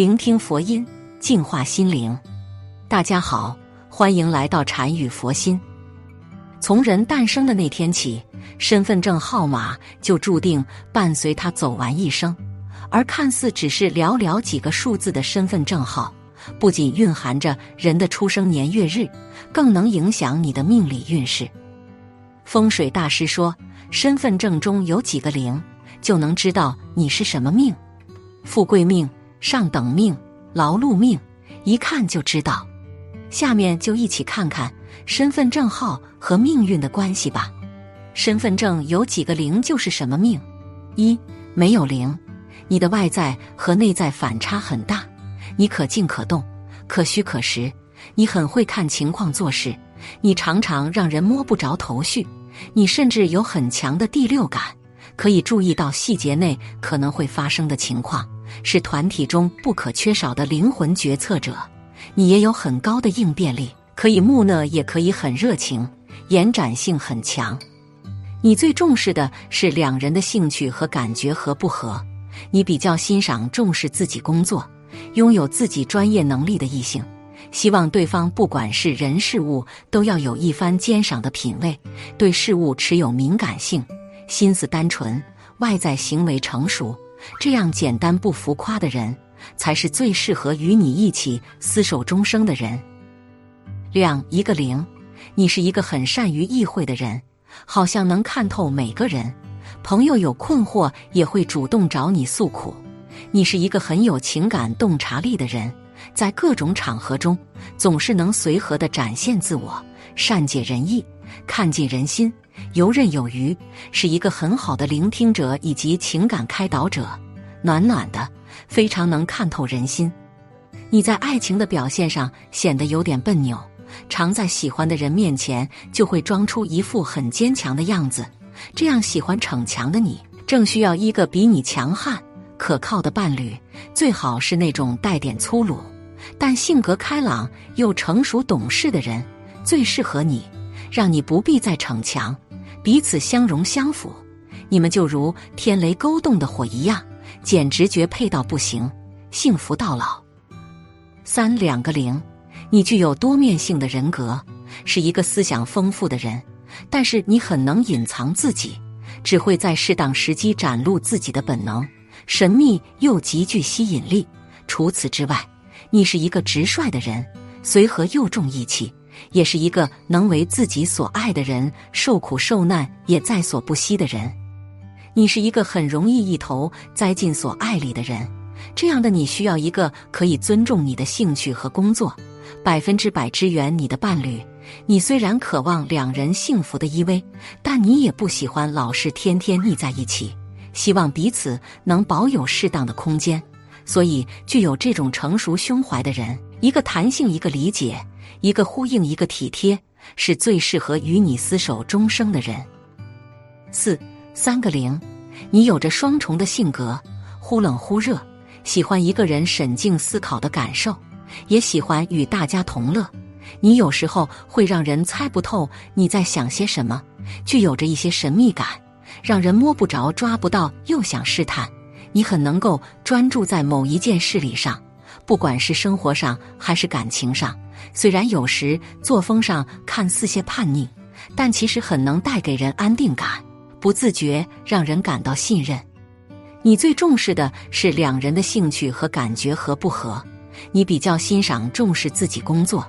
聆听佛音，净化心灵。大家好，欢迎来到禅语佛心。从人诞生的那天起，身份证号码就注定伴随他走完一生。而看似只是寥寥几个数字的身份证号，不仅蕴含着人的出生年月日，更能影响你的命理运势。风水大师说，身份证中有几个零，就能知道你是什么命：富贵命、上等命、劳碌命，一看就知道。下面就一起看看身份证号和命运的关系吧。身份证有几个零就是什么命？一没有零，你的外在和内在反差很大，你可静可动，可虚可实，你很会看情况做事，你常常让人摸不着头绪，你甚至有很强的第六感，可以注意到细节内可能会发生的情况，是团体中不可缺少的灵魂决策者。你也有很高的应变力，可以木讷，也可以很热情，延展性很强。你最重视的是两人的兴趣和感觉合不合。你比较欣赏重视自己工作、拥有自己专业能力的异性，希望对方不管是人事物都要有一番鉴赏的品味，对事物持有敏感性，心思单纯，外在行为成熟，这样简单不浮夸的人。才是最适合与你一起厮守终生的人。两一个零，你是一个很善于意会的人，好像能看透每个人。朋友有困惑也会主动找你诉苦。你是一个很有情感洞察力的人，在各种场合中总是能随和的展现自我，善解人意，看尽人心，游刃有余，是一个很好的聆听者以及情感开导者，暖暖的。非常能看透人心，你在爱情的表现上显得有点笨扭，常在喜欢的人面前就会装出一副很坚强的样子。这样喜欢逞强的你，正需要一个比你强悍、可靠的伴侣，最好是那种带点粗鲁，但性格开朗又成熟懂事的人，最适合你，让你不必再逞强，彼此相融相辅，你们就如天雷勾动的火一样。简直绝配到不行，幸福到老。三两个零，你具有多面性的人格，是一个思想丰富的人，但是你很能隐藏自己，只会在适当时机展露自己的本能，神秘又极具吸引力。除此之外，你是一个直率的人，随和又重义气，也是一个能为自己所爱的人受苦受难也在所不惜的人。你是一个很容易一头栽进所爱里的人，这样的你需要一个可以尊重你的兴趣和工作，百分之百支援你的伴侣。你虽然渴望两人幸福的依偎，但你也不喜欢老是天天腻在一起，希望彼此能保有适当的空间。所以，具有这种成熟胸怀的人，一个弹性，一个理解，一个呼应，一个体贴，是最适合与你厮守终生的人。四。三个零，你有着双重的性格，忽冷忽热，喜欢一个人沈静思考的感受，也喜欢与大家同乐。你有时候会让人猜不透你在想些什么，具有着一些神秘感，让人摸不着、抓不到，又想试探。你很能够专注在某一件事里上，不管是生活上还是感情上。虽然有时作风上看似些叛逆，但其实很能带给人安定感。不自觉让人感到信任。你最重视的是两人的兴趣和感觉合不合。你比较欣赏重视自己工作、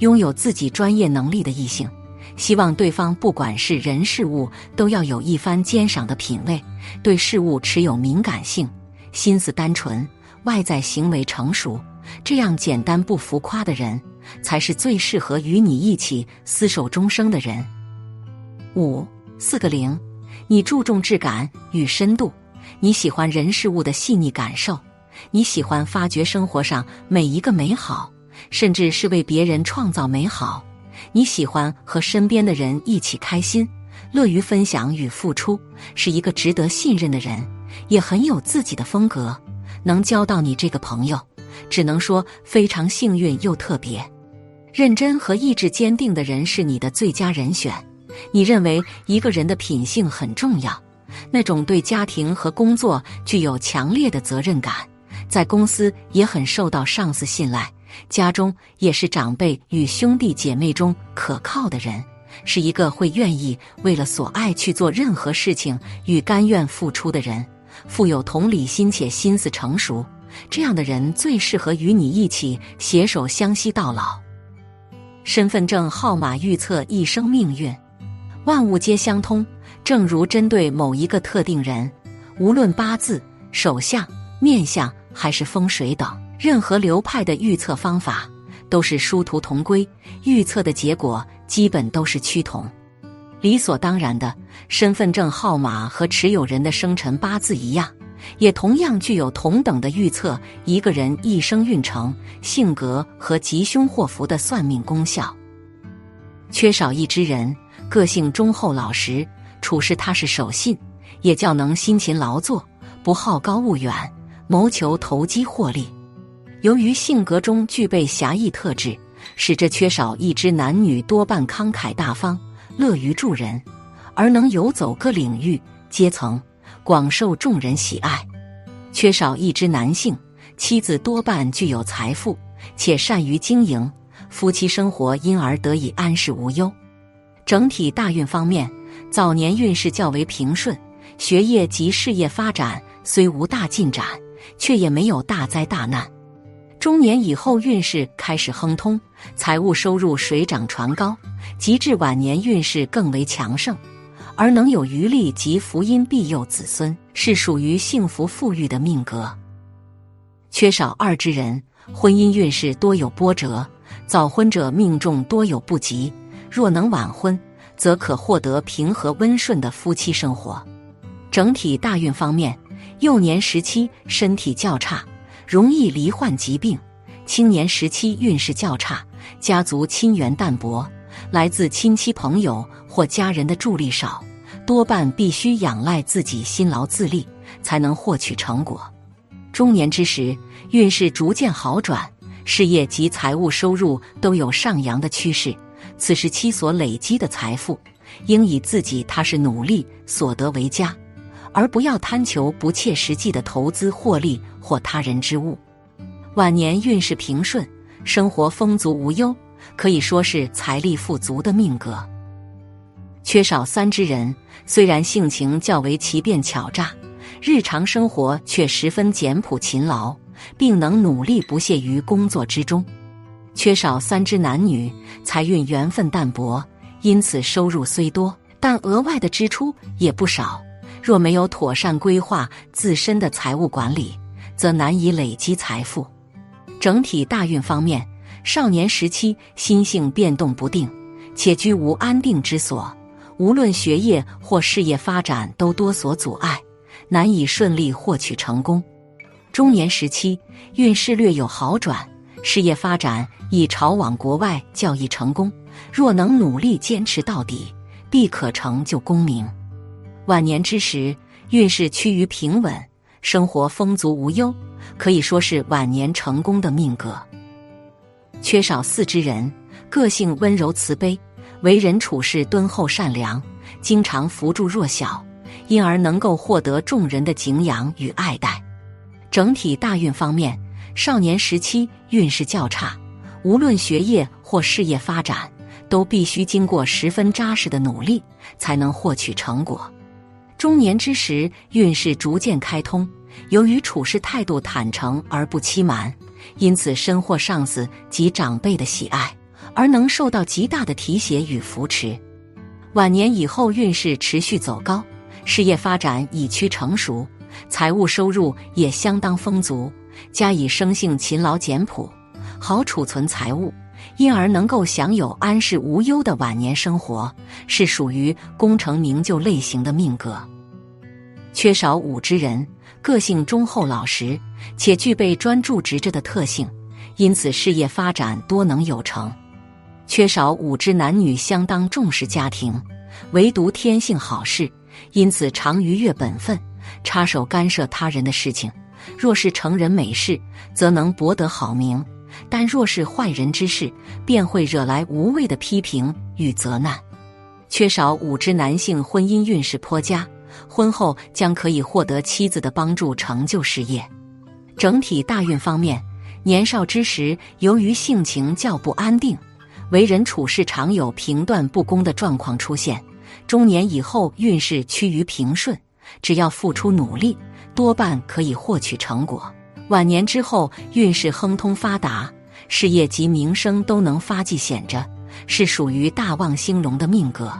拥有自己专业能力的异性，希望对方不管是人事物都要有一番鉴赏的品味，对事物持有敏感性，心思单纯，外在行为成熟。这样简单不浮夸的人，才是最适合与你一起厮守终生的人。五四个零。你注重质感与深度，你喜欢人事物的细腻感受，你喜欢发掘生活上每一个美好，甚至是为别人创造美好。你喜欢和身边的人一起开心，乐于分享与付出，是一个值得信任的人，也很有自己的风格。能交到你这个朋友，只能说非常幸运又特别。认真和意志坚定的人是你的最佳人选。你认为一个人的品性很重要，那种对家庭和工作具有强烈的责任感，在公司也很受到上司信赖，家中也是长辈与兄弟姐妹中可靠的人，是一个会愿意为了所爱去做任何事情与甘愿付出的人，富有同理心且心思成熟。这样的人最适合与你一起携手相惜到老。身份证号码预测一生命运，万物皆相通。正如针对某一个特定人，无论八字、手相、面相还是风水等，任何流派的预测方法都是殊途同归，预测的结果基本都是趋同。理所当然的，身份证号码和持有人的生辰八字一样。也同样具有同等的预测一个人一生运程、性格和吉凶祸福的算命功效。缺少一之人，个性忠厚老实，处事踏实守信，也较能辛勤劳作，不好高骛远，谋求投机获利。由于性格中具备侠义特质，使这缺少一之男女多半慷慨大方，乐于助人，而能游走各领域阶层。广受众人喜爱，缺少一支男性，妻子多半具有财富且善于经营，夫妻生活因而得以安适无忧。整体大运方面，早年运势较为平顺，学业及事业发展虽无大进展，却也没有大灾大难。中年以后运势开始亨通，财务收入水涨船高，及至晚年运势更为强盛。而能有余力及福音庇佑子孙，是属于幸福富裕的命格。缺少二之人，婚姻运势多有波折，早婚者命中多有不吉。若能晚婚，则可获得平和温顺的夫妻生活。整体大运方面，幼年时期身体较差，容易罹患疾病；青年时期运势较差，家族亲缘淡薄。来自亲戚朋友或家人的助力少，多半必须仰赖自己辛劳自立才能获取成果。中年之时，运势逐渐好转，事业及财务收入都有上扬的趋势。此时期所累积的财富，应以自己踏实努力所得为佳，而不要贪求不切实际的投资获利或他人之物。晚年运势平顺，生活丰足无忧。可以说是财力富足的命格，缺少三之人，虽然性情较为奇变巧诈，日常生活却十分简朴勤劳，并能努力不懈于工作之中。缺少三之男女，财运缘分淡薄，因此收入虽多，但额外的支出也不少。若没有妥善规划自身的财务管理，则难以累积财富。整体大运方面。少年时期心性变动不定，且居无安定之所，无论学业或事业发展都多所阻碍，难以顺利获取成功。中年时期运势略有好转，事业发展已朝往国外较易成功。若能努力坚持到底，必可成就功名。晚年之时运势趋于平稳，生活丰足无忧，可以说是晚年成功的命格。缺少四之人，个性温柔慈悲，为人处事敦厚善良，经常扶助弱小，因而能够获得众人的敬仰与爱戴。整体大运方面，少年时期运势较差，无论学业或事业发展，都必须经过十分扎实的努力才能获取成果。中年之时，运势逐渐开通，由于处事态度坦诚而不欺瞒。因此，深获上司及长辈的喜爱，而能受到极大的提携与扶持。晚年以后运势持续走高，事业发展已趋成熟，财务收入也相当丰足。加以生性勤劳简朴，好储存财物，因而能够享有安适无忧的晚年生活，是属于功成名就类型的命格。缺少五之人。个性忠厚老实，且具备专注执着的特性，因此事业发展多能有成。缺少五之男女相当重视家庭，唯独天性好事，因此常逾越本分，插手干涉他人的事情。若是成人美事，则能博得好名；但若是坏人之事，便会惹来无谓的批评与责难。缺少五之男性婚姻运势颇佳。婚后将可以获得妻子的帮助，成就事业。整体大运方面，年少之时由于性情较不安定，为人处事常有评断不公的状况出现。中年以后运势趋于平顺，只要付出努力，多半可以获取成果。晚年之后运势亨通发达，事业及名声都能发迹显着，是属于大旺兴隆的命格。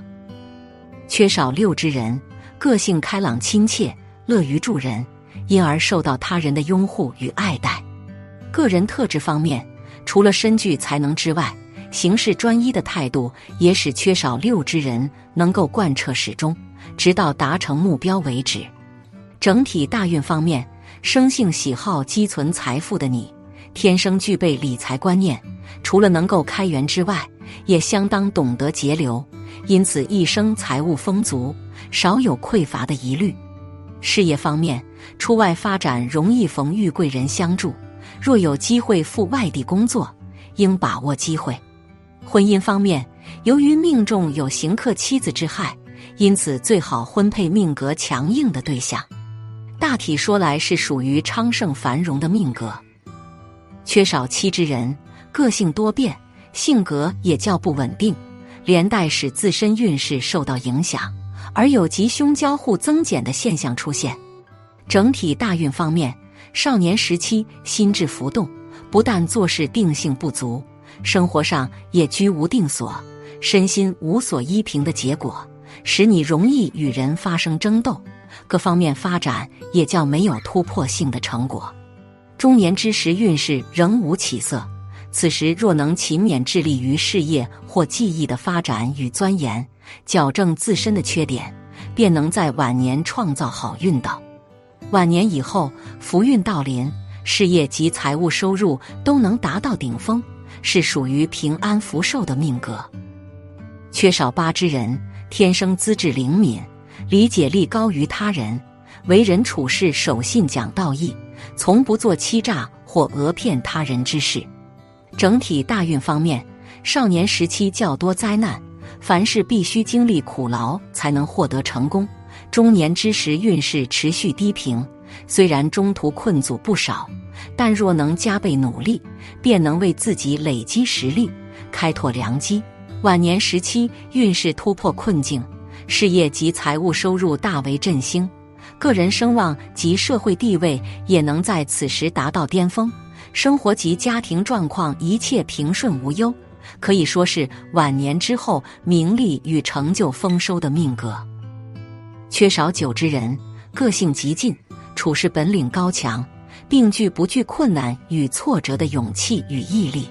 缺少六之人，个性开朗亲切，乐于助人，因而受到他人的拥护与爱戴。个人特质方面，除了身具才能之外，行事专一的态度也使缺少六之人能够贯彻始终，直到达成目标为止。整体大运方面，生性喜好积存财富的你，天生具备理财观念，除了能够开源之外，也相当懂得节流，因此一生财务丰足，少有匮乏的疑虑。事业方面，出外发展容易逢遇贵人相助，若有机会赴外地工作，应把握机会。婚姻方面，由于命中有刑克妻子之害，因此最好婚配命格强硬的对象。大体说来是属于昌盛繁荣的命格。缺少妻之人，个性多变，性格也较不稳定，连带使自身运势受到影响，而有吉凶交互增减的现象出现。整体大运方面，少年时期心智浮动，不但做事定性不足。生活上也居无定所，身心无所依凭的结果，使你容易与人发生争斗，各方面发展也较没有突破性的成果。中年之时运势仍无起色，此时若能勤勉致力于事业或技艺的发展与钻研，矫正自身的缺点，便能在晚年创造好运道。晚年以后，福运到临，事业及财务收入都能达到顶峰。是属于平安福寿的命格，缺少八之人，天生资质灵敏，理解力高于他人，为人处事守信讲道义，从不做欺诈或讹骗他人之事。整体大运方面，少年时期较多灾难，凡事必须经历苦劳才能获得成功。中年之时运势持续低平，虽然中途困阻不少。但若能加倍努力，便能为自己累积实力，开拓良机。晚年时期运势突破困境，事业及财务收入大为振兴，个人声望及社会地位也能在此时达到巅峰。生活及家庭状况一切平顺无忧，可以说是晚年之后名利与成就丰收的命格。缺少酒之人，个性极进，处事本领高强。并具不惧困难与挫折的勇气与毅力，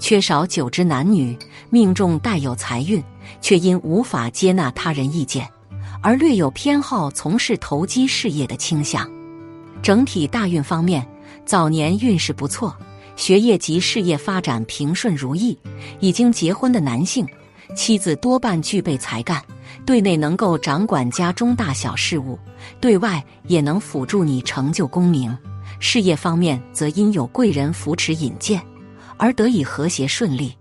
缺少九之男女，命中带有财运，却因无法接纳他人意见，而略有偏好从事投机事业的倾向。整体大运方面，早年运势不错，学业及事业发展平顺如意。已经结婚的男性，妻子多半具备才干，对内能够掌管家中大小事务，对外也能辅助你成就功名。事业方面则因有贵人扶持引荐，而得以和谐顺利。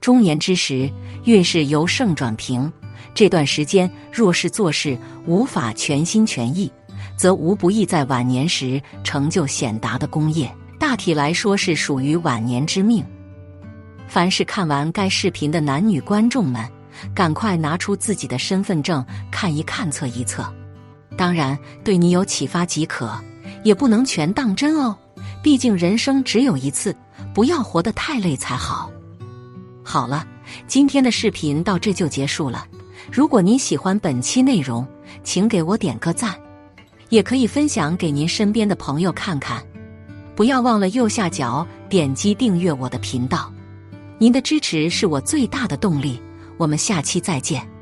中年之时，运势由盛转平，这段时间若是做事无法全心全意，则无不易在晚年时成就显达的功业。大体来说，是属于晚年之命。凡是看完该视频的男女观众们，赶快拿出自己的身份证看一看、测一测。当然，对你有启发即可。也不能全当真哦，毕竟人生只有一次，不要活得太累才好。好了，今天的视频到这就结束了。如果您喜欢本期内容，请给我点个赞，也可以分享给您身边的朋友看看。不要忘了右下角点击订阅我的频道，您的支持是我最大的动力。我们下期再见。